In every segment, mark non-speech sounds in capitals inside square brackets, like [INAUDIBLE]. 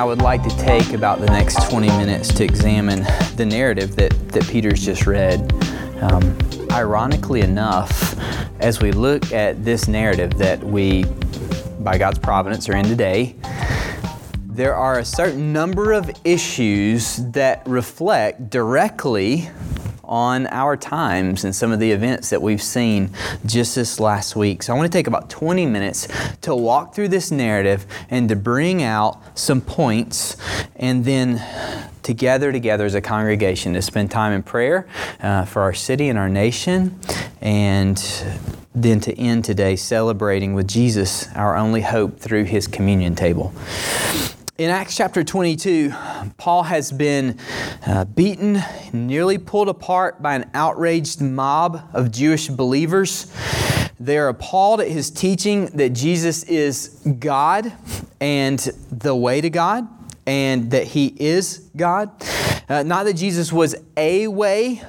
I would like to take about the next 20 minutes to examine the narrative that, that Peter's just read. Um, ironically enough, as we look at this narrative that we, by God's providence, are in today, there are a certain number of issues that reflect directly on our times and some of the events that we've seen just this last week. So I want to take about 20 minutes to walk through this narrative and to bring out some points and then to gather together as a congregation to spend time in prayer uh, for our city and our nation and then to end today celebrating with Jesus, our only hope through his communion table. In Acts chapter 22, Paul has been uh, beaten, nearly pulled apart by an outraged mob of Jewish believers. They are appalled at his teaching that Jesus is God and the way to God, and that he is God. Uh, not that Jesus was a way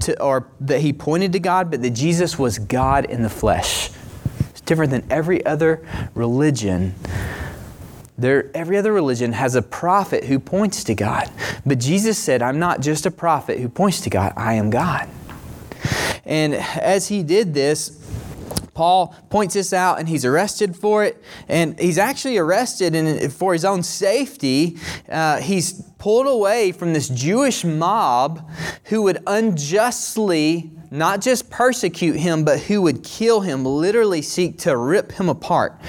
to, or that he pointed to God, but that Jesus was God in the flesh. It's different than every other religion there, every other religion has a prophet who points to God. But Jesus said, I'm not just a prophet who points to God, I am God. And as he did this, Paul points this out and he's arrested for it. And he's actually arrested and for his own safety. Uh, he's pulled away from this Jewish mob who would unjustly not just persecute him, but who would kill him, literally seek to rip him apart.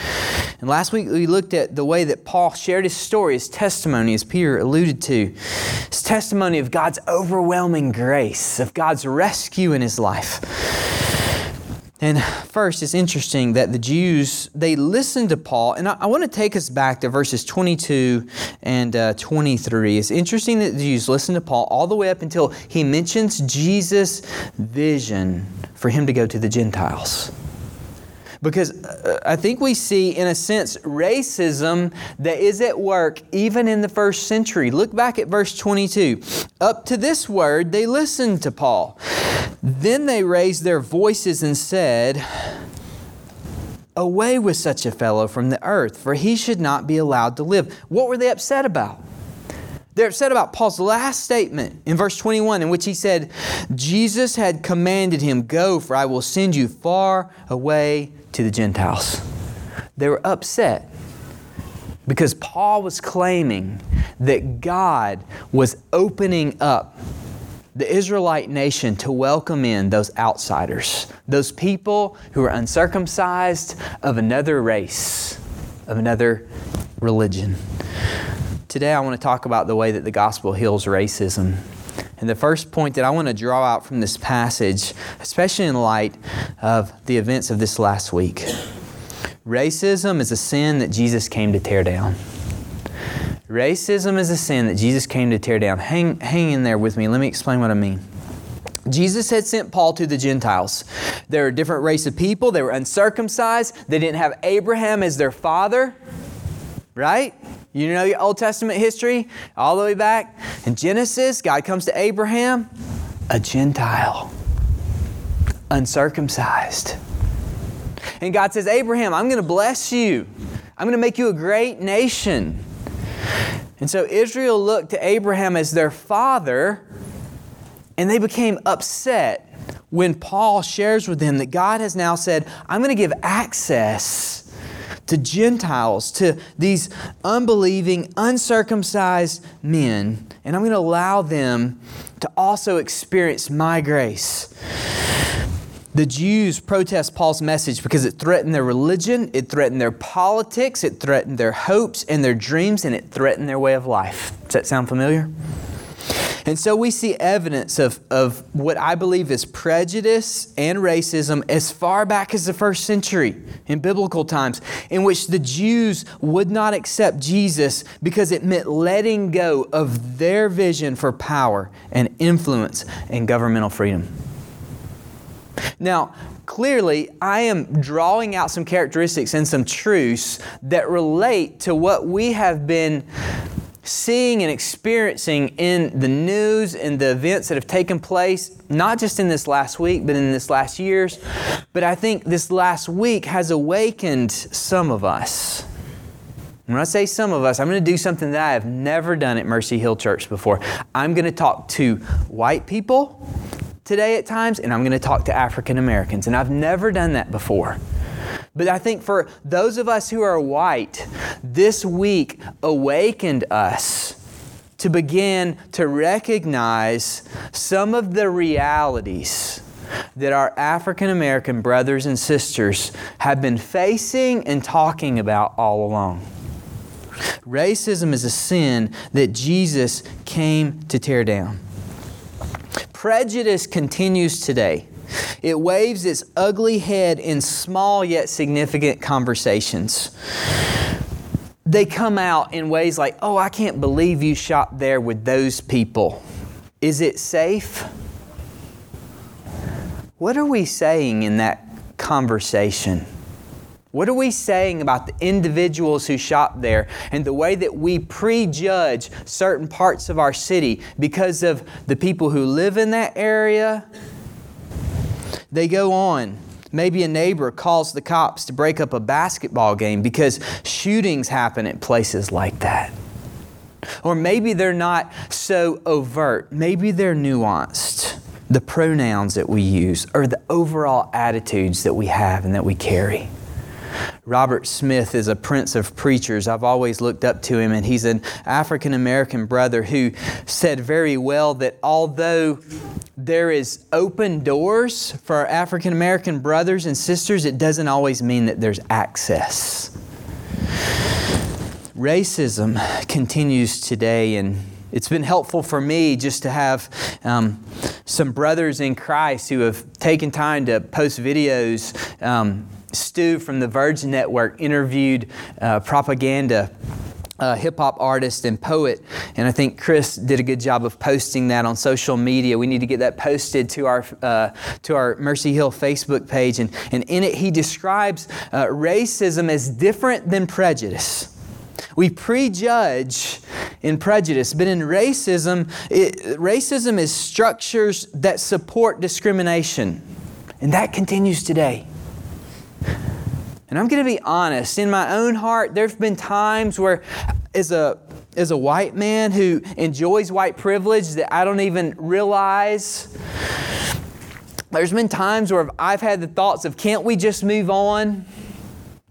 And last week we looked at the way that Paul shared his story, his testimony, as Peter alluded to. His testimony of God's overwhelming grace, of God's rescue in his life. And first, it's interesting that the Jews, they listened to Paul. And I, I want to take us back to verses 22 and uh, 23. It's interesting that the Jews listened to Paul all the way up until he mentions Jesus' vision for him to go to the Gentiles. Because uh, I think we see, in a sense, racism that is at work even in the first century. Look back at verse 22. Up to this word, they listened to Paul. Then they raised their voices and said, Away with such a fellow from the earth, for he should not be allowed to live. What were they upset about? They're upset about Paul's last statement in verse 21, in which he said, Jesus had commanded him, Go, for I will send you far away to the Gentiles. They were upset because Paul was claiming that God was opening up the Israelite nation to welcome in those outsiders, those people who are uncircumcised of another race, of another religion. Today, I want to talk about the way that the gospel heals racism. And the first point that I want to draw out from this passage, especially in light of the events of this last week racism is a sin that Jesus came to tear down. Racism is a sin that Jesus came to tear down. Hang, hang in there with me. Let me explain what I mean. Jesus had sent Paul to the Gentiles. They're a different race of people. They were uncircumcised. They didn't have Abraham as their father, right? You know your Old Testament history all the way back. In Genesis, God comes to Abraham, a Gentile, uncircumcised. And God says, Abraham, I'm going to bless you. I'm going to make you a great nation. And so Israel looked to Abraham as their father, and they became upset when Paul shares with them that God has now said, I'm going to give access to Gentiles, to these unbelieving, uncircumcised men, and I'm going to allow them to also experience my grace. The Jews protest Paul's message because it threatened their religion, it threatened their politics, it threatened their hopes and their dreams, and it threatened their way of life. Does that sound familiar? And so we see evidence of, of what I believe is prejudice and racism as far back as the first century in biblical times, in which the Jews would not accept Jesus because it meant letting go of their vision for power and influence and governmental freedom. Now, clearly, I am drawing out some characteristics and some truths that relate to what we have been seeing and experiencing in the news and the events that have taken place, not just in this last week, but in this last years. But I think this last week has awakened some of us. When I say some of us, I'm going to do something that I have never done at Mercy Hill Church before. I'm going to talk to white people today at times, and I'm going to talk to African Americans. And I've never done that before. But I think for those of us who are white, this week awakened us to begin to recognize some of the realities that our African American brothers and sisters have been facing and talking about all along. Racism is a sin that Jesus came to tear down. Prejudice continues today. It waves its ugly head in small yet significant conversations. They come out in ways like, oh, I can't believe you shot there with those people. Is it safe? What are we saying in that conversation? What are we saying about the individuals who shop there and the way that we prejudge certain parts of our city because of the people who live in that area? They go on. Maybe a neighbor calls the cops to break up a basketball game because shootings happen at places like that. Or maybe they're not so overt, maybe they're nuanced. The pronouns that we use or the overall attitudes that we have and that we carry. Robert Smith is a prince of preachers. I've always looked up to him, and he's an African American brother who said very well that although there is open doors for our African American brothers and sisters, it doesn't always mean that there's access. Racism continues today, and it's been helpful for me just to have um, some brothers in Christ who have taken time to post videos. Um, Stu from the Verge Network interviewed uh, propaganda uh, hip hop artist and poet. And I think Chris did a good job of posting that on social media. We need to get that posted to our, uh, to our Mercy Hill Facebook page. And, and in it, he describes uh, racism as different than prejudice. We prejudge in prejudice, but in racism, it, racism is structures that support discrimination. And that continues today. And I'm going to be honest, in my own heart, there have been times where, as a, as a white man who enjoys white privilege that I don't even realize, there's been times where I've had the thoughts of, can't we just move on?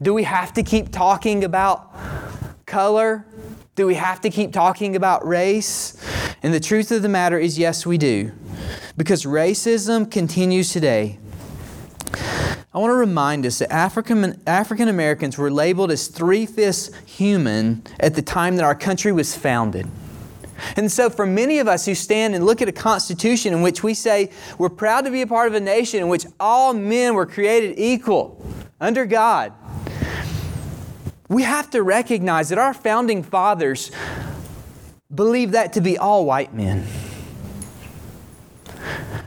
Do we have to keep talking about color? Do we have to keep talking about race? And the truth of the matter is, yes, we do. Because racism continues today. I want to remind us that African, African Americans were labeled as three fifths human at the time that our country was founded. And so, for many of us who stand and look at a constitution in which we say we're proud to be a part of a nation in which all men were created equal under God, we have to recognize that our founding fathers believed that to be all white men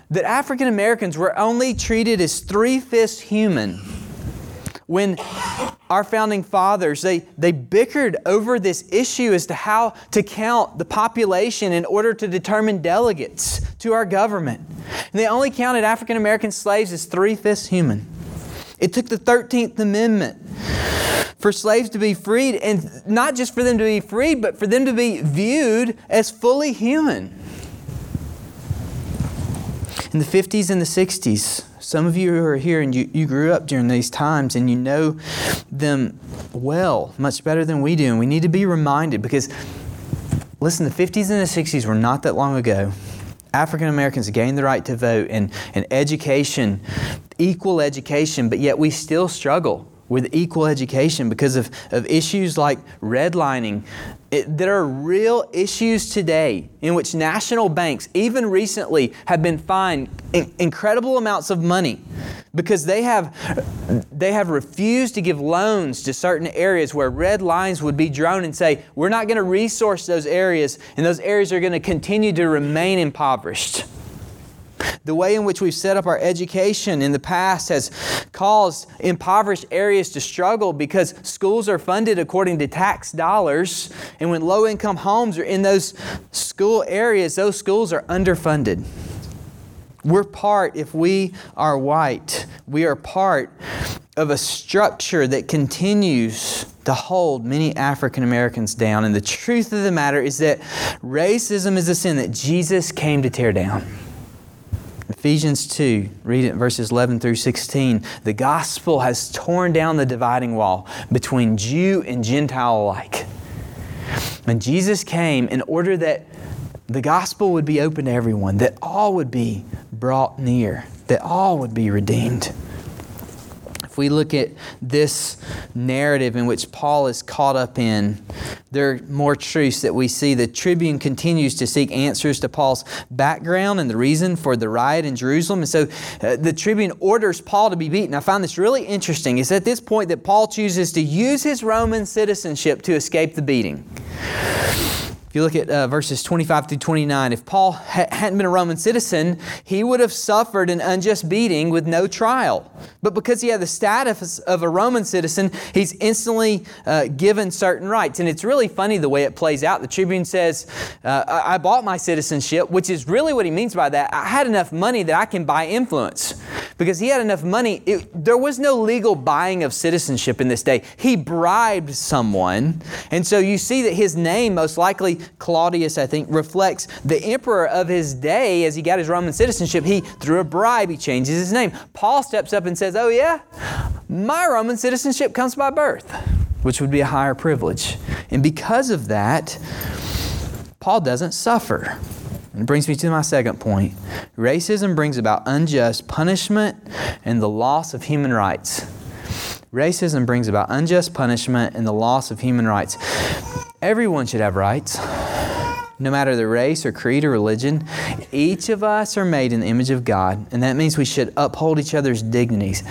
that African Americans were only treated as three fifths human. When our founding fathers they, they bickered over this issue as to how to count the population in order to determine delegates to our government. And they only counted african american slaves as three-fifths human. It took the 13th amendment for slaves to be freed and not just for them to be freed but for them to be viewed as fully human in the 50s and the 60s. Some of you who are here and you, you grew up during these times and you know them well, much better than we do. And we need to be reminded because, listen, the 50s and the 60s were not that long ago. African Americans gained the right to vote and, and education, equal education, but yet we still struggle with equal education because of, of issues like redlining. It, there are real issues today in which national banks, even recently, have been fined in, incredible amounts of money because they have, they have refused to give loans to certain areas where red lines would be drawn and say, we're not going to resource those areas, and those areas are going to continue to remain impoverished. The way in which we've set up our education in the past has caused impoverished areas to struggle because schools are funded according to tax dollars. And when low income homes are in those school areas, those schools are underfunded. We're part, if we are white, we are part of a structure that continues to hold many African Americans down. And the truth of the matter is that racism is a sin that Jesus came to tear down. Ephesians 2, read it verses 11 through 16. The gospel has torn down the dividing wall between Jew and Gentile alike. And Jesus came in order that the gospel would be open to everyone, that all would be brought near, that all would be redeemed. If we look at this narrative in which Paul is caught up in, there are more truths that we see. The tribune continues to seek answers to Paul's background and the reason for the riot in Jerusalem. And so uh, the tribune orders Paul to be beaten. I find this really interesting. It's at this point that Paul chooses to use his Roman citizenship to escape the beating you look at uh, verses 25 through 29, if Paul ha- hadn't been a Roman citizen, he would have suffered an unjust beating with no trial. But because he had the status of a Roman citizen, he's instantly uh, given certain rights. And it's really funny the way it plays out. The tribune says, uh, I bought my citizenship, which is really what he means by that. I had enough money that I can buy influence. Because he had enough money, it, there was no legal buying of citizenship in this day. He bribed someone. And so you see that his name most likely Claudius, I think, reflects the emperor of his day as he got his Roman citizenship. He, through a bribe, he changes his name. Paul steps up and says, Oh, yeah, my Roman citizenship comes by birth, which would be a higher privilege. And because of that, Paul doesn't suffer. And it brings me to my second point. Racism brings about unjust punishment and the loss of human rights. Racism brings about unjust punishment and the loss of human rights. Everyone should have rights, no matter the race or creed or religion. Each of us are made in the image of God, and that means we should uphold each other's dignities,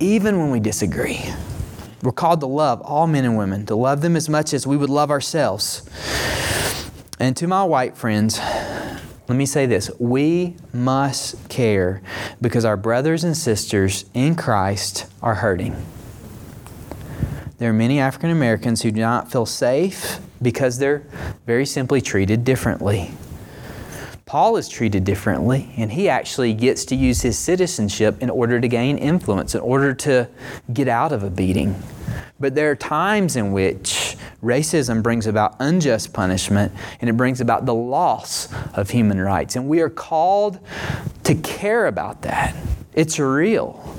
even when we disagree. We're called to love all men and women, to love them as much as we would love ourselves. And to my white friends, let me say this we must care because our brothers and sisters in Christ are hurting. There are many African Americans who do not feel safe because they're very simply treated differently. Paul is treated differently, and he actually gets to use his citizenship in order to gain influence, in order to get out of a beating. But there are times in which racism brings about unjust punishment and it brings about the loss of human rights. And we are called to care about that. It's real.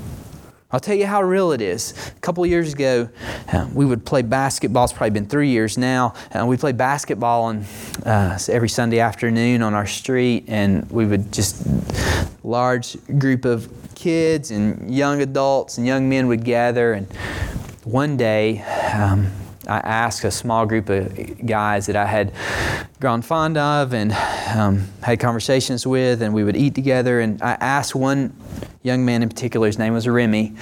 I'll tell you how real it is. A couple years ago, uh, we would play basketball. It's probably been three years now. Uh, we played basketball on, uh, every Sunday afternoon on our street, and we would just, large group of kids and young adults and young men would gather. And one day, um, I asked a small group of guys that I had grown fond of and um, had conversations with, and we would eat together. And I asked one young man in particular, his name was Remy.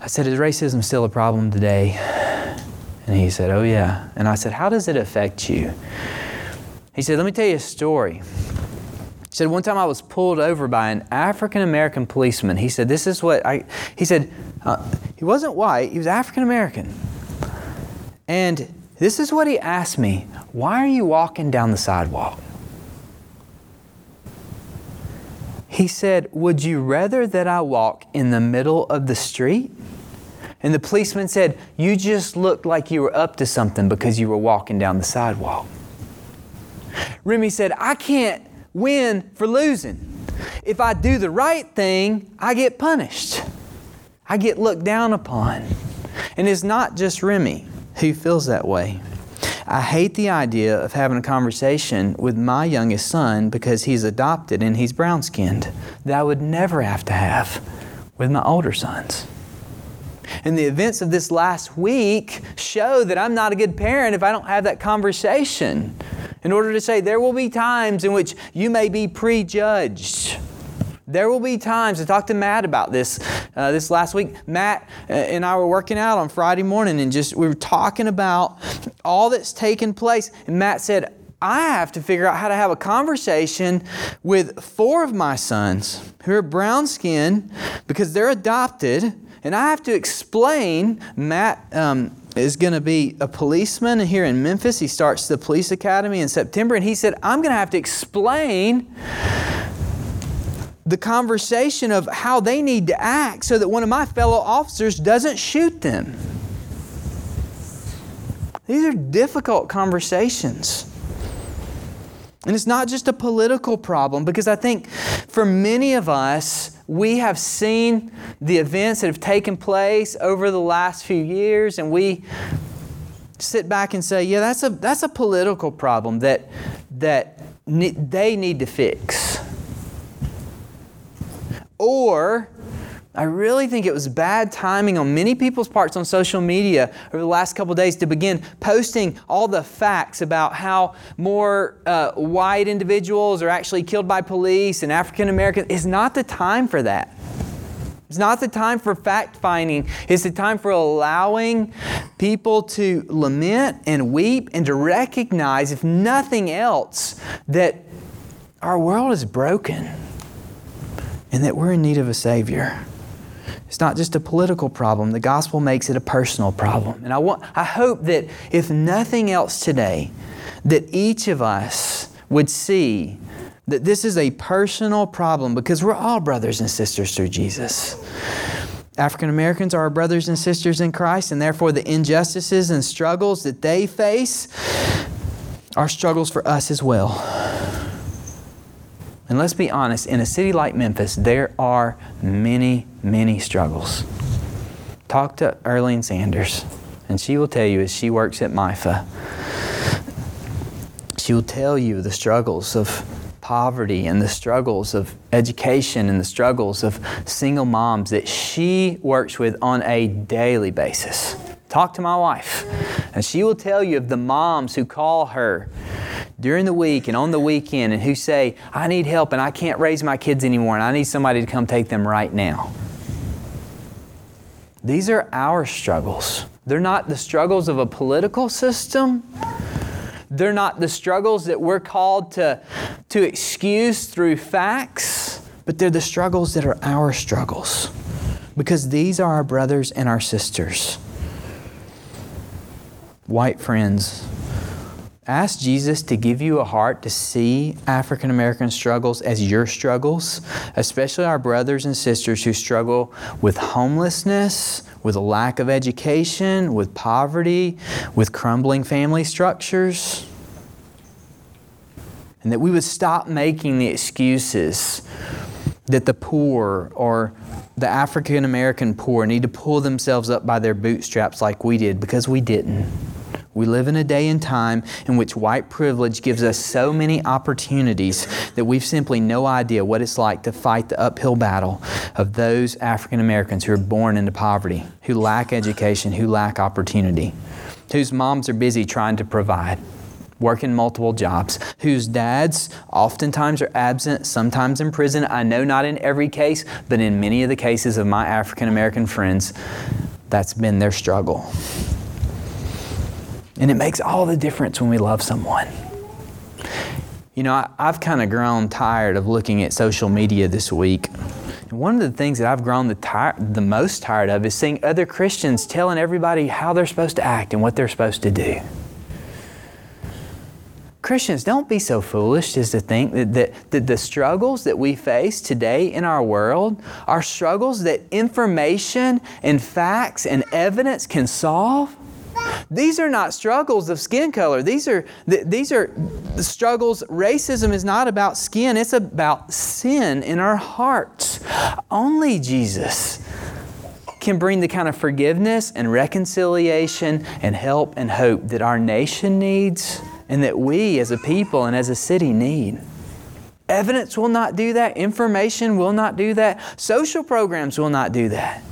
I said, Is racism still a problem today? And he said, Oh, yeah. And I said, How does it affect you? He said, Let me tell you a story. He said, One time I was pulled over by an African American policeman. He said, This is what I, he said, uh, he wasn't white, he was African American. And this is what he asked me Why are you walking down the sidewalk? He said, Would you rather that I walk in the middle of the street? And the policeman said, You just looked like you were up to something because you were walking down the sidewalk. Remy said, I can't win for losing. If I do the right thing, I get punished. I get looked down upon. And it's not just Remy who feels that way. I hate the idea of having a conversation with my youngest son because he's adopted and he's brown skinned that I would never have to have with my older sons. And the events of this last week show that I'm not a good parent if I don't have that conversation in order to say there will be times in which you may be prejudged there will be times, I talked to Matt about this uh, this last week. Matt uh, and I were working out on Friday morning and just we were talking about all that's taken place. And Matt said, I have to figure out how to have a conversation with four of my sons who are brown skinned because they're adopted. And I have to explain, Matt um, is going to be a policeman here in Memphis. He starts the police academy in September. And he said, I'm going to have to explain the conversation of how they need to act so that one of my fellow officers doesn't shoot them. These are difficult conversations. And it's not just a political problem because I think for many of us, we have seen the events that have taken place over the last few years and we sit back and say, yeah, that's a, that's a political problem that, that ne- they need to fix. Or I really think it was bad timing on many people's parts on social media over the last couple days to begin posting all the facts about how more uh, white individuals are actually killed by police and African Americans. It's not the time for that. It's not the time for fact finding. It's the time for allowing people to lament and weep and to recognize, if nothing else, that our world is broken and that we're in need of a Savior. It's not just a political problem. The gospel makes it a personal problem. And I want I hope that if nothing else today, that each of us would see that this is a personal problem because we're all brothers and sisters through Jesus. African Americans are our brothers and sisters in Christ, and therefore the injustices and struggles that they face are struggles for us as well. And let's be honest, in a city like Memphis, there are many, many struggles. Talk to Erlene Sanders, and she will tell you as she works at MIFA, she will tell you the struggles of poverty and the struggles of education and the struggles of single moms that she works with on a daily basis. Talk to my wife, and she will tell you of the moms who call her during the week and on the weekend and who say, I need help and I can't raise my kids anymore and I need somebody to come take them right now. These are our struggles. They're not the struggles of a political system. They're not the struggles that we're called to, to excuse through facts, but they're the struggles that are our struggles. Because these are our brothers and our sisters. White friends, Ask Jesus to give you a heart to see African American struggles as your struggles, especially our brothers and sisters who struggle with homelessness, with a lack of education, with poverty, with crumbling family structures. And that we would stop making the excuses that the poor or the African American poor need to pull themselves up by their bootstraps like we did because we didn't. We live in a day and time in which white privilege gives us so many opportunities that we've simply no idea what it's like to fight the uphill battle of those African Americans who are born into poverty, who lack education, who lack opportunity, whose moms are busy trying to provide working multiple jobs, whose dads oftentimes are absent, sometimes in prison. I know not in every case, but in many of the cases of my African American friends, that's been their struggle. And it makes all the difference when we love someone. You know, I, have kind of grown tired of looking at social media this week. And one of the things that I've grown the, tir- the most tired of is seeing other Christians telling everybody how they're supposed to act and what they're supposed to do. Christians, don't be so foolish as to think that, that, that, the struggles that we face today in our world are struggles that information and facts and evidence can solve. These are not struggles of skin color. These are, these are struggles. Racism is not about skin, it's about sin in our hearts. Only Jesus can bring the kind of forgiveness and reconciliation and help and hope that our nation needs and that we as a people and as a city need. Evidence will not do that. Information will not do that. Social programs will not do that.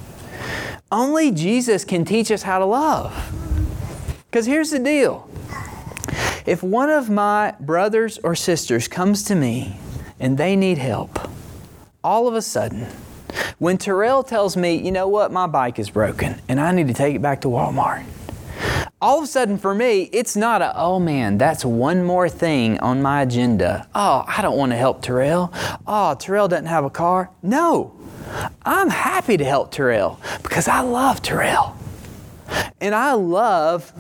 Only Jesus can teach us how to love. Because here's the deal if one of my brothers or sisters comes to me and they need help, all of a sudden, when Terrell tells me, you know what, my bike is broken and I need to take it back to Walmart, all of a sudden for me, it's not a, oh man, that's one more thing on my agenda. Oh, I don't want to help Terrell. Oh, Terrell doesn't have a car. No, I'm happy to help Terrell because I love Terrell. And I love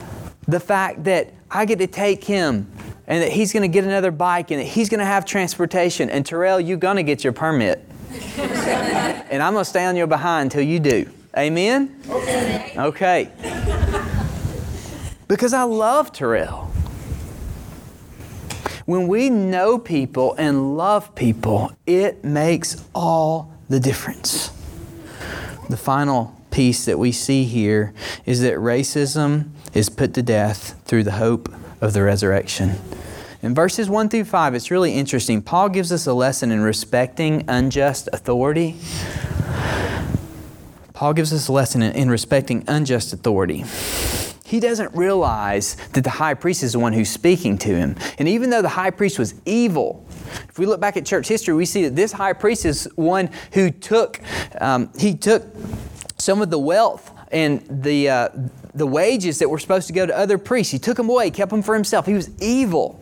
the fact that I get to take him and that he's going to get another bike and that he's going to have transportation. And Terrell, you're going to get your permit. [LAUGHS] and I'm going to stay on your behind until you do. Amen? Okay. Okay. Because I love Terrell. When we know people and love people, it makes all the difference. The final piece that we see here is that racism is put to death through the hope of the resurrection. In verses 1 through 5, it's really interesting. Paul gives us a lesson in respecting unjust authority. Paul gives us a lesson in, respecting unjust authority. He doesn't realize that the high priest is the one who's speaking to him. And even though the high priest was evil, if we look back at church history, we see that this high priest is one who took, um, he took some of the wealth and the, uh, the wages that were supposed to go to other priests. He took them away, kept them for himself. He was evil.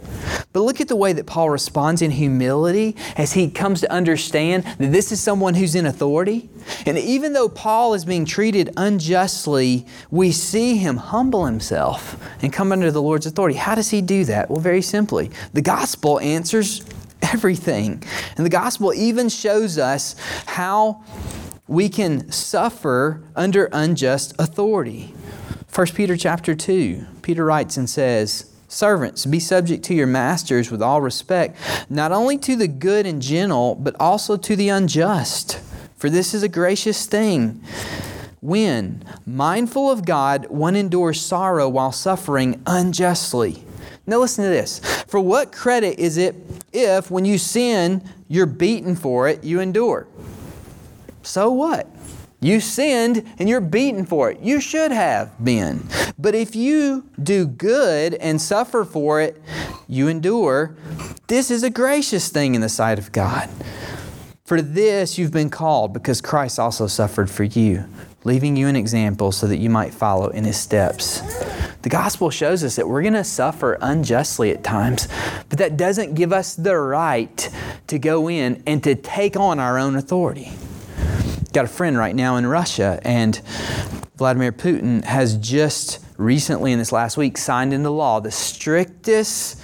But look at the way that Paul responds in humility as he comes to understand that this is someone who's in authority. And even though Paul is being treated unjustly, we see him humble himself and come under the Lord's authority. How does he do that? Well, very simply, the gospel answers everything. And the gospel even shows us how we can suffer under unjust authority. 1 Peter chapter 2, Peter writes and says, Servants, be subject to your masters with all respect, not only to the good and gentle, but also to the unjust. For this is a gracious thing. When, mindful of God, one endures sorrow while suffering unjustly. Now, listen to this. For what credit is it if, when you sin, you're beaten for it, you endure? So what? You sinned and you're beaten for it. You should have been. But if you do good and suffer for it, you endure. This is a gracious thing in the sight of God. For this you've been called because Christ also suffered for you, leaving you an example so that you might follow in his steps. The gospel shows us that we're going to suffer unjustly at times, but that doesn't give us the right to go in and to take on our own authority got a friend right now in Russia, and Vladimir Putin has just recently, in this last week, signed into law the strictest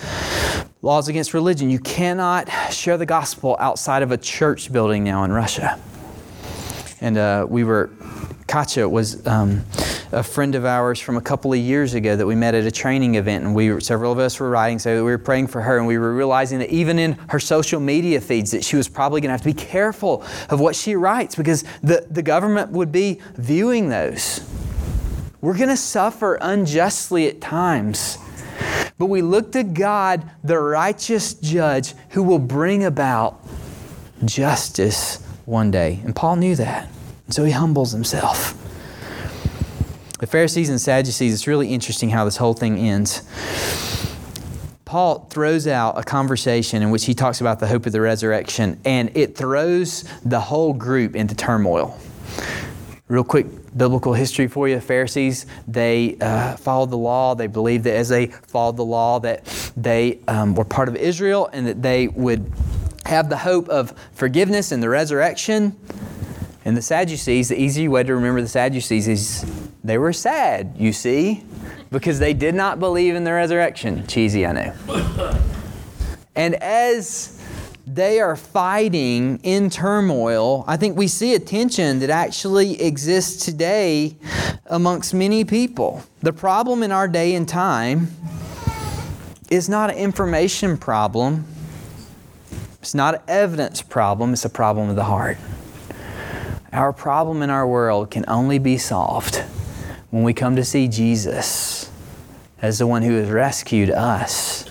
laws against religion. You cannot share the gospel outside of a church building now in Russia. And uh, we were, Katya was. Um, a friend of ours from a couple of years ago that we met at a training event, and we several of us were writing, so we were praying for her, and we were realizing that even in her social media feeds, that she was probably going to have to be careful of what she writes because the, the government would be viewing those. We're going to suffer unjustly at times. But we look to God, the righteous judge, who will bring about justice one day. And Paul knew that. So he humbles himself. The Pharisees and Sadducees, it's really interesting how this whole thing ends. Paul throws out a conversation in which he talks about the hope of the resurrection, and it throws the whole group into turmoil. Real quick biblical history for you Pharisees, they uh, followed the law. They believed that as they followed the law, that they um, were part of Israel and that they would have the hope of forgiveness and the resurrection. And the Sadducees, the easy way to remember the Sadducees is they were sad, you see, because they did not believe in the resurrection. Cheesy, I know. And as they are fighting in turmoil, I think we see a tension that actually exists today amongst many people. The problem in our day and time is not an information problem, it's not an evidence problem, it's a problem of the heart. Our problem in our world can only be solved when we come to see Jesus as the one who has rescued us.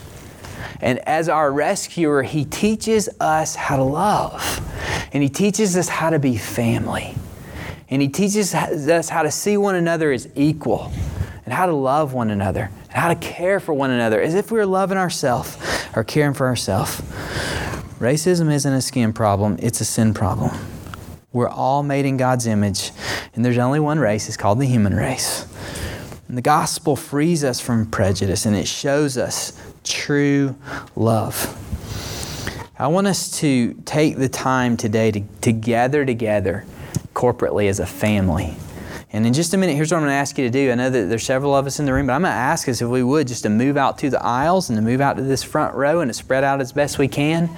And as our rescuer, He teaches us how to love. And He teaches us how to be family. And He teaches us how to see one another as equal and how to love one another and how to care for one another as if we were loving ourselves or caring for ourselves. Racism isn't a skin problem, it's a sin problem. We're all made in God's image, and there's only one race, it's called the human race. And the gospel frees us from prejudice and it shows us true love. I want us to take the time today to, to gather together corporately as a family. And in just a minute, here's what I'm going to ask you to do. I know that there's several of us in the room, but I'm going to ask us if we would just to move out to the aisles and to move out to this front row and to spread out as best we can.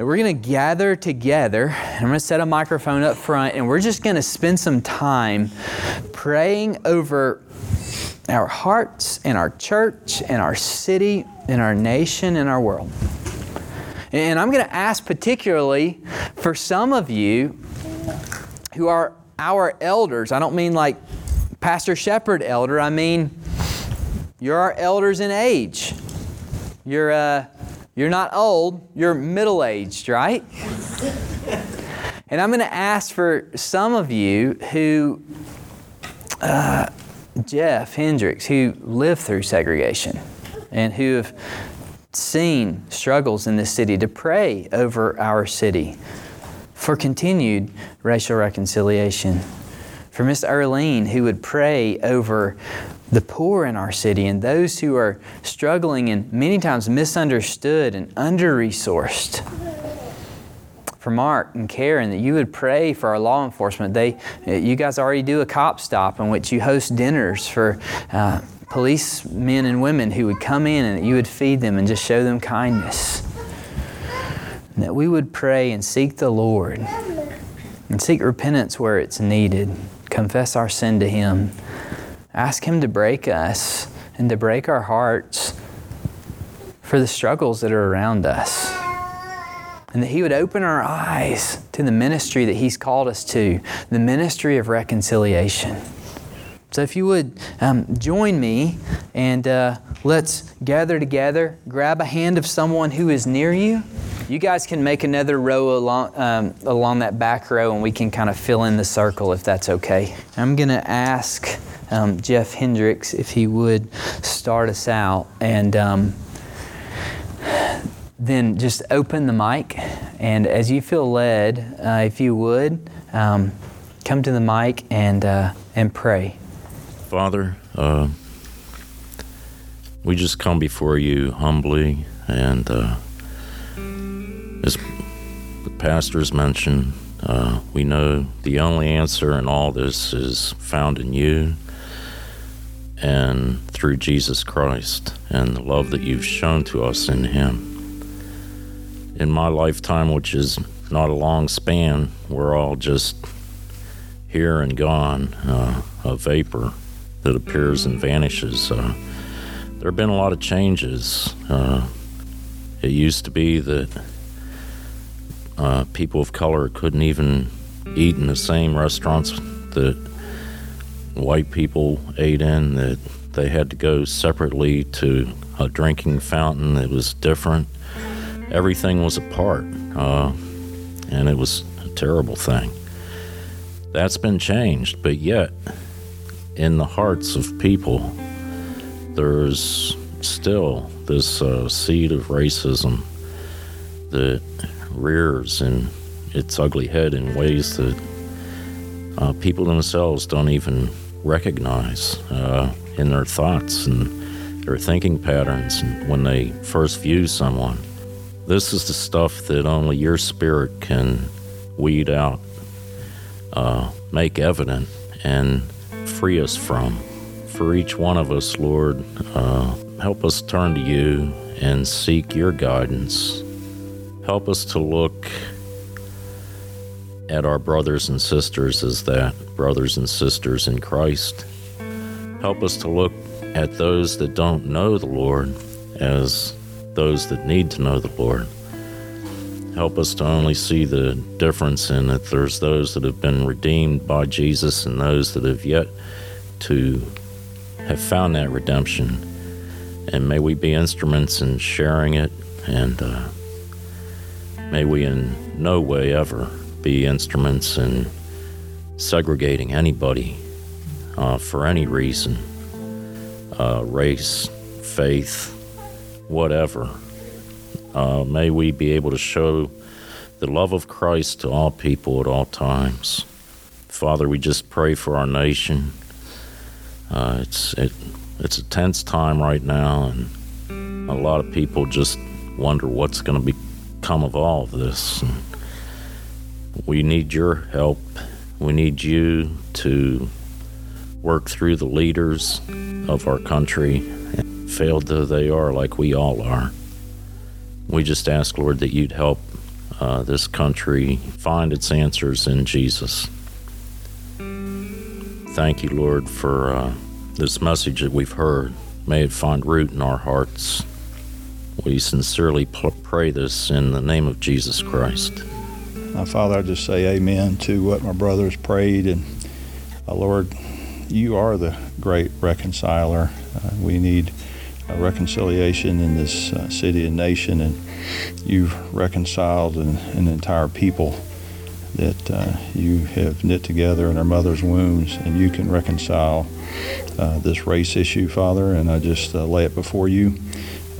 That we're going to gather together. I'm going to set a microphone up front and we're just going to spend some time praying over our hearts and our church and our city and our nation and our world. And I'm going to ask particularly for some of you who are our elders. I don't mean like Pastor Shepherd elder, I mean you're our elders in age. You're, uh, you're not old, you're middle aged, right? and I'm going to ask for some of you who, uh, Jeff Hendricks, who lived through segregation and who have seen struggles in this city to pray over our city for continued racial reconciliation. For Miss Earlene, who would pray over the poor in our city and those who are struggling and many times misunderstood and under resourced. For Mark and Karen, that you would pray for our law enforcement. They, you guys already do a cop stop in which you host dinners for uh, policemen and women who would come in and that you would feed them and just show them kindness. And that we would pray and seek the Lord and seek repentance where it's needed, confess our sin to Him, ask Him to break us and to break our hearts for the struggles that are around us. And that He would open our eyes to the ministry that He's called us to, the ministry of reconciliation. So, if you would um, join me and uh, let's gather together, grab a hand of someone who is near you. You guys can make another row along, um, along that back row and we can kind of fill in the circle if that's okay. I'm going to ask um, Jeff Hendricks if he would start us out and um, then just open the mic. And as you feel led, uh, if you would, um, come to the mic and, uh, and pray. Father, uh, we just come before you humbly, and uh, as the pastors mentioned, uh, we know the only answer in all this is found in you and through Jesus Christ and the love that you've shown to us in Him. In my lifetime, which is not a long span, we're all just here and gone, uh, a vapor that appears and vanishes. Uh, there have been a lot of changes. Uh, it used to be that uh, people of color couldn't even eat in the same restaurants that white people ate in, that they had to go separately to a drinking fountain that was different. Everything was apart, uh, and it was a terrible thing. That's been changed, but yet, in the hearts of people, there's still this uh, seed of racism that rears in its ugly head in ways that uh, people themselves don't even recognize uh, in their thoughts and their thinking patterns when they first view someone. This is the stuff that only your spirit can weed out, uh, make evident, and free us from. For each one of us, Lord, uh, help us turn to you and seek your guidance. Help us to look at our brothers and sisters as that brothers and sisters in Christ. Help us to look at those that don't know the Lord as those that need to know the Lord. Help us to only see the difference in that there's those that have been redeemed by Jesus and those that have yet to have found that redemption. And may we be instruments in sharing it, and uh, may we in no way ever be instruments in segregating anybody uh, for any reason uh, race, faith, whatever. Uh, may we be able to show the love of Christ to all people at all times. Father, we just pray for our nation. Uh, it's it, it's a tense time right now, and a lot of people just wonder what's going to become of all of this. And we need your help. We need you to work through the leaders of our country, failed though they are, like we all are. We just ask, Lord, that you'd help uh, this country find its answers in Jesus. Thank you, Lord, for uh, this message that we've heard. May it find root in our hearts. We sincerely pray this in the name of Jesus Christ. Now, Father, I just say amen to what my brothers prayed. And uh, Lord, you are the great reconciler. Uh, we need reconciliation in this uh, city and nation, and you've reconciled an, an entire people that uh, you have knit together in our mother's wombs, and you can reconcile uh, this race issue, Father. And I just uh, lay it before you.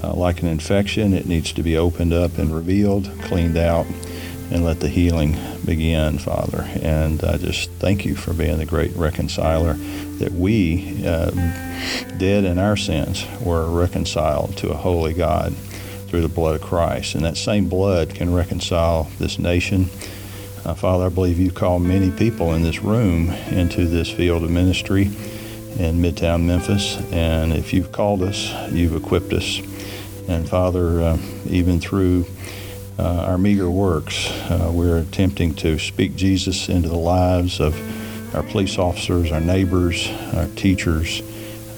Uh, like an infection, it needs to be opened up and revealed, cleaned out, and let the healing begin, Father. And I just thank you for being the great reconciler that we, uh, dead in our sins, were reconciled to a holy God through the blood of Christ. And that same blood can reconcile this nation. Uh, Father, I believe you've called many people in this room into this field of ministry in Midtown Memphis. And if you've called us, you've equipped us. And Father, uh, even through uh, our meager works, uh, we're attempting to speak Jesus into the lives of our police officers, our neighbors, our teachers,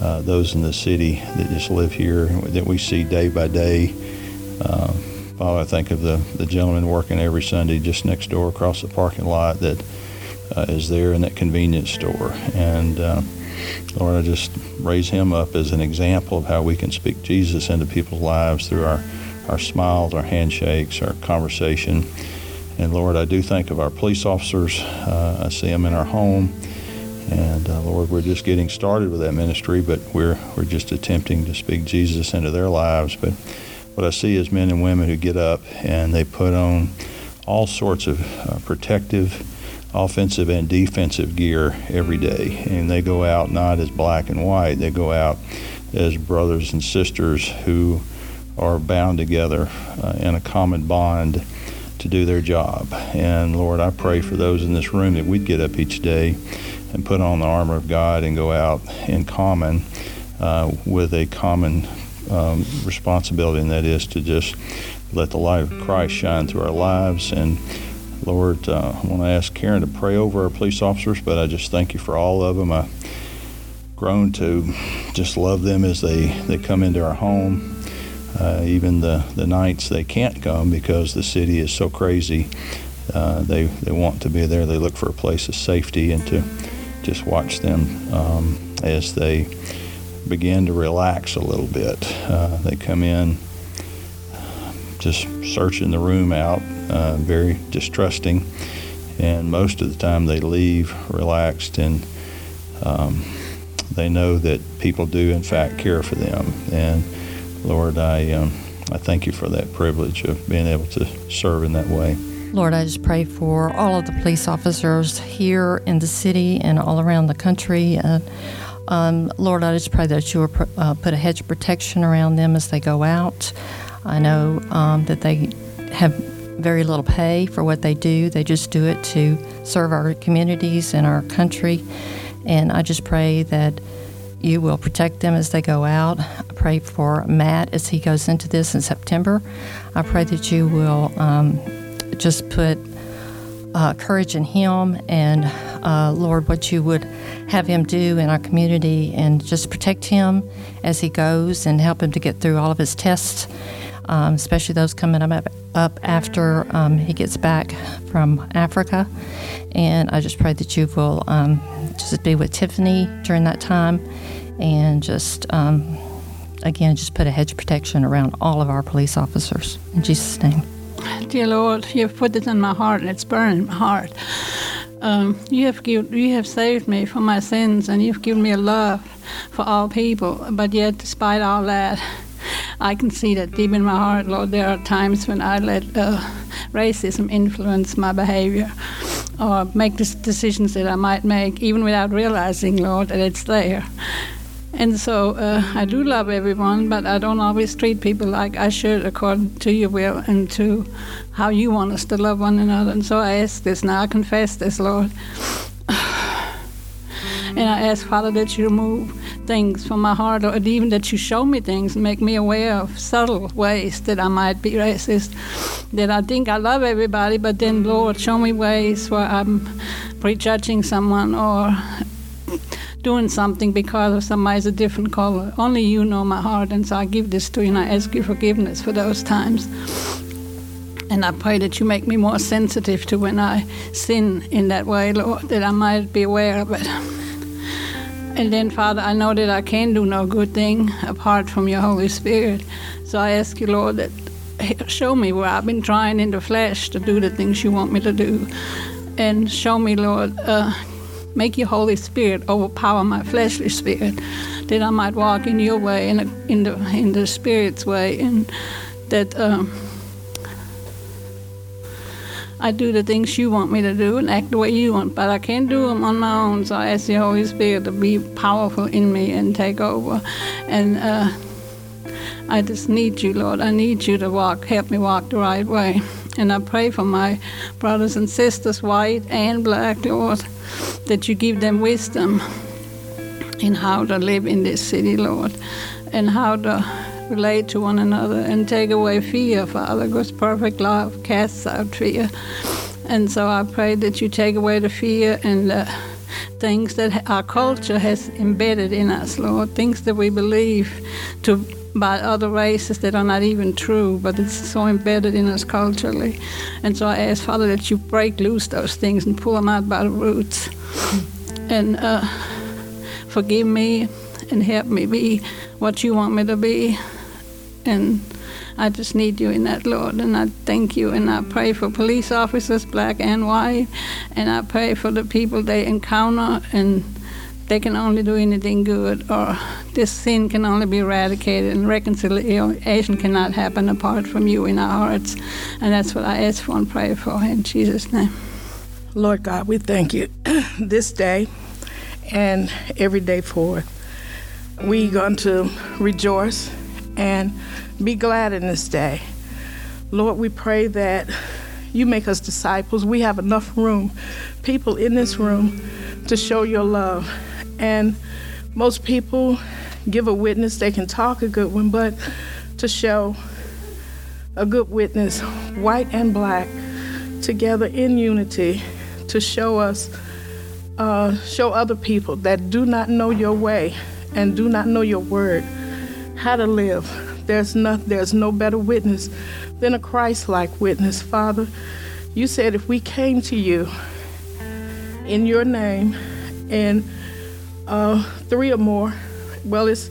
uh, those in the city that just live here that we see day by day. Uh, Father, I think of the, the gentleman working every Sunday just next door across the parking lot that uh, is there in that convenience store. And Lord, I just raise him up as an example of how we can speak Jesus into people's lives through our, our smiles, our handshakes, our conversation. And Lord, I do think of our police officers. Uh, I see them in our home. And uh, Lord, we're just getting started with that ministry, but we're, we're just attempting to speak Jesus into their lives. But what I see is men and women who get up and they put on all sorts of uh, protective, offensive, and defensive gear every day. And they go out not as black and white, they go out as brothers and sisters who are bound together uh, in a common bond to do their job. And Lord, I pray for those in this room that we'd get up each day and put on the armor of God and go out in common uh, with a common um, responsibility, and that is to just let the light of Christ shine through our lives. And Lord, uh, I want to ask Karen to pray over our police officers, but I just thank you for all of them. I've grown to just love them as they, they come into our home uh, even the, the nights they can't come because the city is so crazy. Uh, they, they want to be there. They look for a place of safety and to just watch them um, as they begin to relax a little bit. Uh, they come in just searching the room out, uh, very distrusting, and most of the time they leave relaxed and um, they know that people do in fact care for them and Lord, I, um, I thank you for that privilege of being able to serve in that way. Lord, I just pray for all of the police officers here in the city and all around the country. Uh, um, Lord, I just pray that you will uh, put a hedge of protection around them as they go out. I know um, that they have very little pay for what they do, they just do it to serve our communities and our country. And I just pray that you will protect them as they go out. I pray for Matt as he goes into this in September. I pray that you will um, just put uh, courage in him and, uh, Lord, what you would have him do in our community and just protect him as he goes and help him to get through all of his tests, um, especially those coming up, up after um, he gets back from Africa. And I just pray that you will um, just be with Tiffany during that time and just, um, again, just put a hedge protection around all of our police officers. In Jesus' name. Dear Lord, you have put this in my heart and it's burning my heart. Um, you have give, you have saved me from my sins and you've given me a love for all people. But yet, despite all that, [LAUGHS] I can see that deep in my heart, Lord, there are times when I let uh, racism influence my behavior or make decisions that I might make, even without realizing, Lord, that it's there. And so uh, I do love everyone, but I don't always treat people like I should according to your will and to how you want us to love one another. And so I ask this now, I confess this, Lord. [SIGHS] and I ask, Father, that you remove things from my heart, or even that you show me things and make me aware of subtle ways that I might be racist. That I think I love everybody, but then, Lord, show me ways where I'm prejudging someone or doing something because of somebody's a different color. Only you know my heart, and so I give this to you and I ask you forgiveness for those times. And I pray that you make me more sensitive to when I sin in that way, Lord, that I might be aware of it. And then, Father, I know that I can do no good thing apart from your Holy Spirit. So I ask you, Lord, that show me where I've been trying in the flesh to do the things you want me to do. And show me, Lord, uh, make your Holy Spirit overpower my fleshly spirit, that I might walk in your way, in, in, the, in the Spirit's way, and that. Um, I do the things you want me to do and act the way you want, but I can't do them on my own. So I ask the Holy Spirit to be powerful in me and take over. And uh, I just need you, Lord. I need you to walk, help me walk the right way. And I pray for my brothers and sisters, white and black, Lord, that you give them wisdom in how to live in this city, Lord, and how to relate to one another and take away fear, Father, because perfect love casts out fear. And so I pray that you take away the fear and the things that our culture has embedded in us, Lord, things that we believe to by other races that are not even true, but it's so embedded in us culturally. And so I ask, Father, that you break loose those things and pull them out by the roots. And uh, forgive me and help me be what you want me to be. And I just need you in that, Lord. And I thank you. And I pray for police officers, black and white. And I pray for the people they encounter and they can only do anything good or this sin can only be eradicated and reconciliation cannot happen apart from you in our hearts. And that's what I ask for and pray for in Jesus' name. Lord God, we thank you [CLEARS THROAT] this day and every day forward. We're going to rejoice and be glad in this day. Lord, we pray that you make us disciples. We have enough room, people in this room, to show your love. And most people give a witness, they can talk a good one, but to show a good witness, white and black, together in unity, to show us, uh, show other people that do not know your way and do not know your word how to live. There's no, there's no better witness than a Christ like witness, Father. You said if we came to you in your name and uh, three or more, well, it's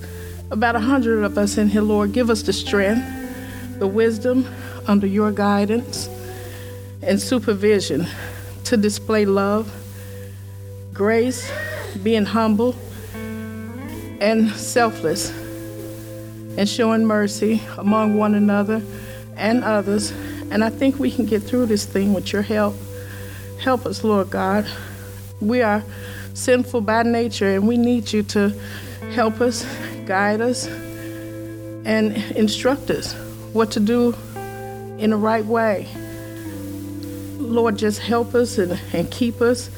about a hundred of us in here, Lord. Give us the strength, the wisdom under your guidance and supervision to display love, grace, being humble, and selfless and showing mercy among one another and others. And I think we can get through this thing with your help. Help us, Lord God. We are sinful by nature, and we need you to help us, guide us, and instruct us what to do in the right way. Lord, just help us and, and keep us,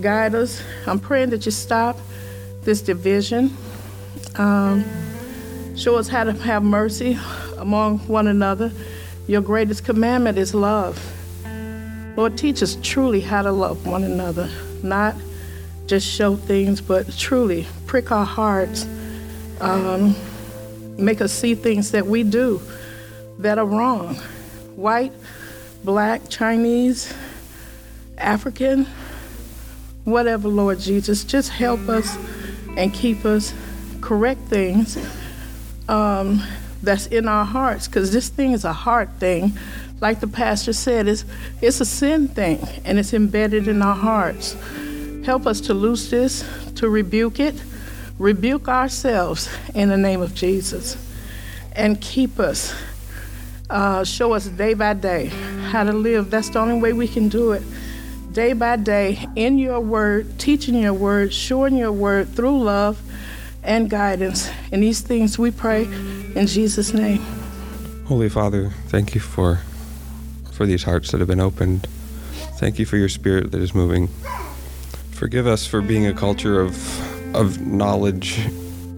guide us. I'm praying that you stop this division. Um, Show us how to have mercy among one another. Your greatest commandment is love. Lord, teach us truly how to love one another, not just show things, but truly prick our hearts, um, make us see things that we do that are wrong. White, black, Chinese, African, whatever, Lord Jesus, just help us and keep us, correct things um, that's in our hearts because this thing is a heart thing. Like the pastor said, it's, it's a sin thing and it's embedded in our hearts. Help us to loose this, to rebuke it, rebuke ourselves in the name of Jesus, and keep us. Uh, show us day by day how to live. That's the only way we can do it. Day by day, in your word, teaching your word, showing your word through love and guidance. And these things we pray in Jesus' name. Holy Father, thank you for for these hearts that have been opened. Thank you for your spirit that is moving. Forgive us for being a culture of of knowledge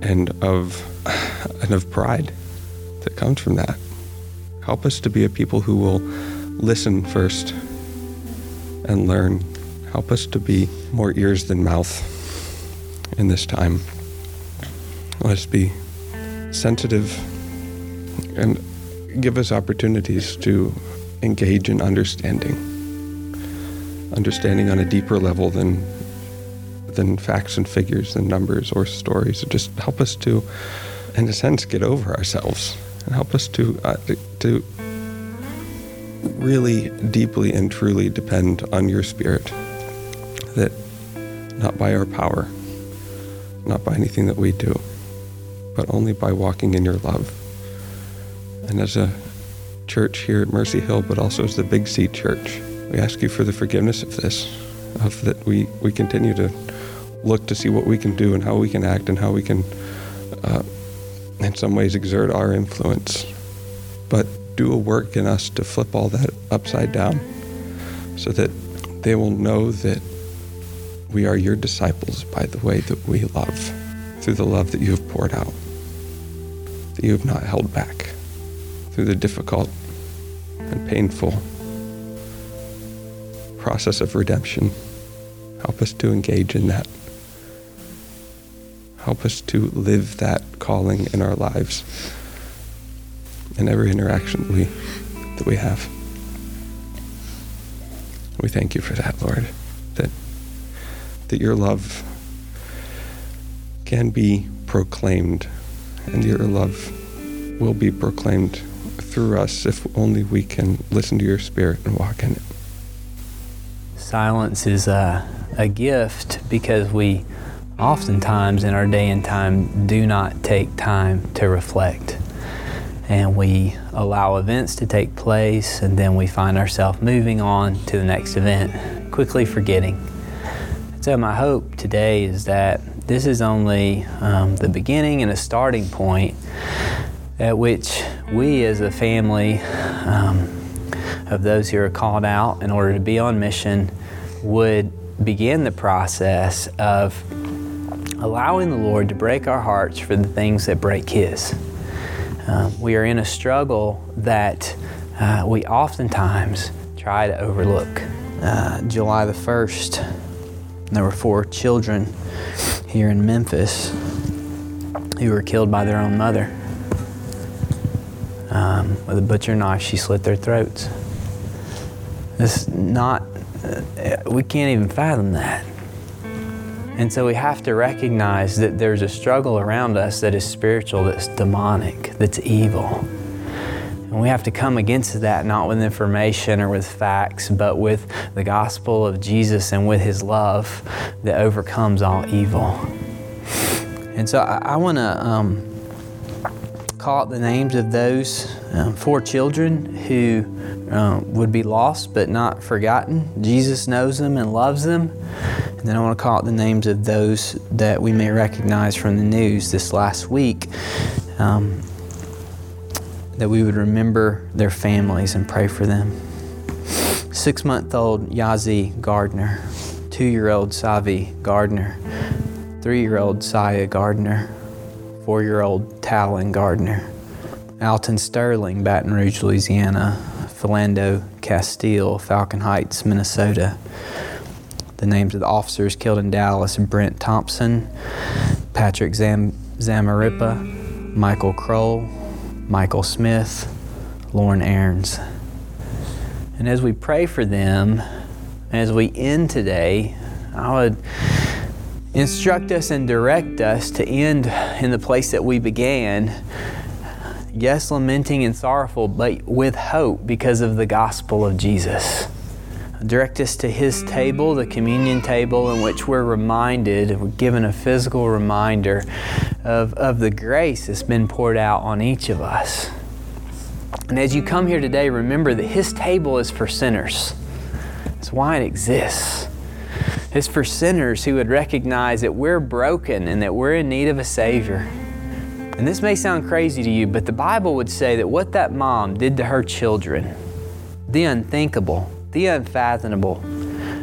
and of and of pride that comes from that. Help us to be a people who will listen first and learn. Help us to be more ears than mouth in this time. Let us be sensitive and give us opportunities to engage in understanding. Understanding on a deeper level than than facts and figures and numbers or stories. Just help us to, in a sense, get over ourselves and help us to uh, to really deeply and truly depend on your spirit. That not by our power, not by anything that we do, but only by walking in your love. And as a church here at Mercy Hill, but also as the Big C Church, we ask you for the forgiveness of this, of that we, we continue to look to see what we can do and how we can act and how we can, uh, in some ways, exert our influence. But do a work in us to flip all that upside down so that they will know that we are your disciples by the way that we love, through the love that you have poured out, that you have not held back, through the difficult and painful process of redemption. Help us to engage in that. Help us to live that calling in our lives in every interaction that we, that we have. We thank you for that, Lord, that, that your love can be proclaimed and your love will be proclaimed through us if only we can listen to your spirit and walk in it. Silence is a, a gift because we oftentimes in our day and time do not take time to reflect. And we allow events to take place, and then we find ourselves moving on to the next event, quickly forgetting. So, my hope today is that this is only um, the beginning and a starting point at which we as a family um, of those who are called out in order to be on mission would begin the process of allowing the Lord to break our hearts for the things that break His. Um, we are in a struggle that uh, we oftentimes try to overlook. Uh, July the 1st, there were four children here in Memphis who were killed by their own mother. Um, with a butcher knife, she slit their throats. It's not, uh, we can't even fathom that. And so we have to recognize that there's a struggle around us that is spiritual, that's demonic, that's evil. And we have to come against that not with information or with facts, but with the gospel of Jesus and with his love that overcomes all evil. And so I, I want to um, call out the names of those um, four children who um, would be lost but not forgotten. Jesus knows them and loves them. And then I want to call out the names of those that we may recognize from the news this last week. Um, that we would remember their families and pray for them. Six month old Yazi Gardner, two year old Savi Gardner, three year old Saya Gardner, four year old Talon Gardner, Alton Sterling, Baton Rouge, Louisiana, Philando Castile, Falcon Heights, Minnesota. The names of the officers killed in Dallas Brent Thompson, Patrick Zam- Zamarripa, Michael Krol, Michael Smith, Lauren Ahrens. And as we pray for them, as we end today, I would instruct us and direct us to end in the place that we began. Yes, lamenting and sorrowful, but with hope because of the gospel of Jesus. Direct us to His table, the communion table, in which we're reminded, we're given a physical reminder of, of the grace that's been poured out on each of us. And as you come here today, remember that His table is for sinners. That's why it exists. It's for sinners who would recognize that we're broken and that we're in need of a Savior. And this may sound crazy to you, but the Bible would say that what that mom did to her children, the unthinkable, the unfathomable,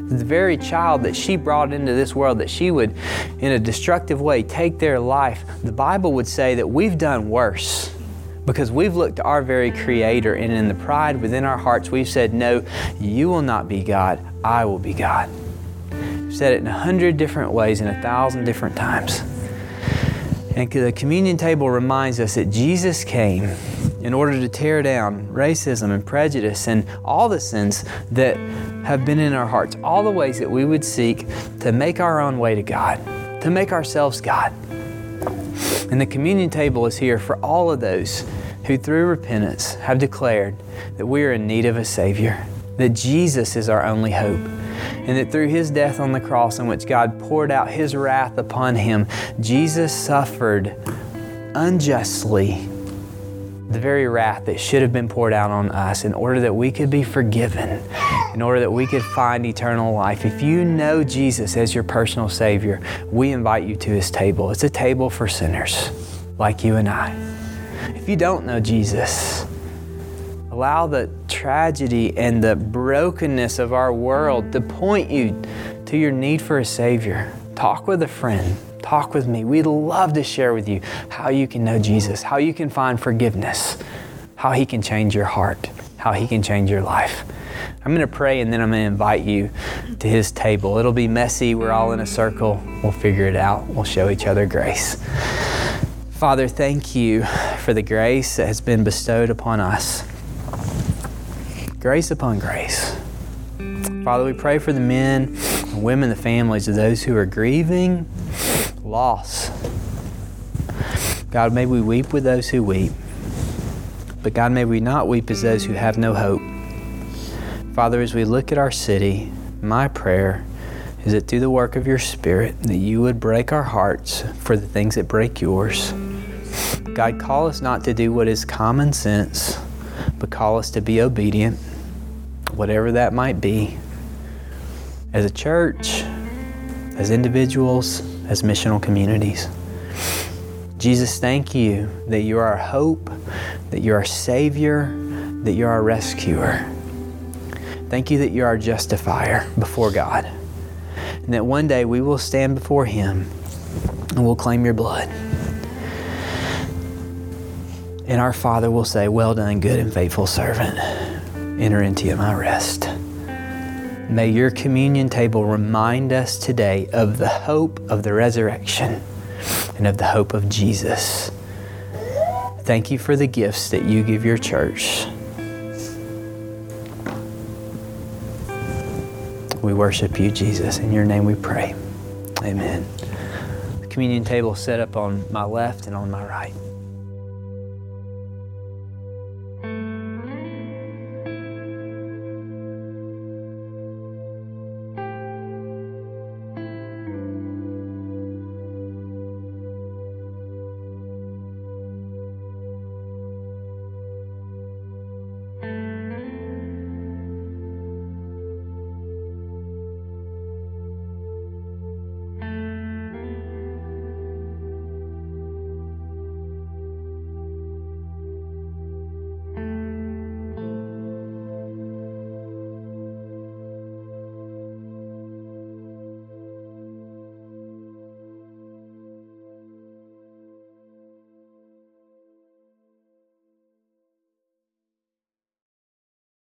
the very child that she brought into this world, that she would, in a destructive way, take their life, the Bible would say that we've done worse because we've looked to our very Creator, and in the pride within our hearts, we've said, No, you will not be God, I will be God. We've said it in a hundred different ways in a thousand different times. And the communion table reminds us that Jesus came in order to tear down racism and prejudice and all the sins that have been in our hearts, all the ways that we would seek to make our own way to God, to make ourselves God. And the communion table is here for all of those who, through repentance, have declared that we are in need of a Savior, that Jesus is our only hope, and that through His death on the cross, in which God poured out His wrath upon Him, Jesus suffered unjustly the very wrath that should have been poured out on us in order that we could be forgiven, in order that we could find eternal life. If you know Jesus as your personal Savior, we invite you to His table. It's a table for sinners like you and I. If you don't know Jesus, allow the tragedy and the brokenness of our world to point you to your need for a Savior. Talk with a friend talk with me. We'd love to share with you how you can know Jesus, how you can find forgiveness, how He can change your heart, how He can change your life. I'm going to pray and then I'm going to invite you to His table. It'll be messy. We're all in a circle. We'll figure it out. We'll show each other grace. Father, thank you for the grace that has been bestowed upon us. Grace upon grace. Father, we pray for the men, the women, the families of those who are grieving loss. God, may we weep with those who weep. But God, may we not weep as those who have no hope. Father, as we look at our city, my prayer is that through the work of your Spirit, that you would break our hearts for the things that break yours. God, call us not to do what is common sense, but call us to be obedient, whatever that might be. As a church, as individuals, as missional communities. Jesus, thank you that you are our hope, that you're our Savior, that you're our rescuer. Thank you that you're our justifier before God, and that one day we will stand before Him and we'll claim your blood. And our Father will say, Well done, good and faithful servant. Enter into my rest. May your communion table remind us today of the hope of the resurrection and of the hope of Jesus. Thank you for the gifts that you give your church. We worship you, Jesus. In your name we pray. Amen. The communion table set up on my left and on my right.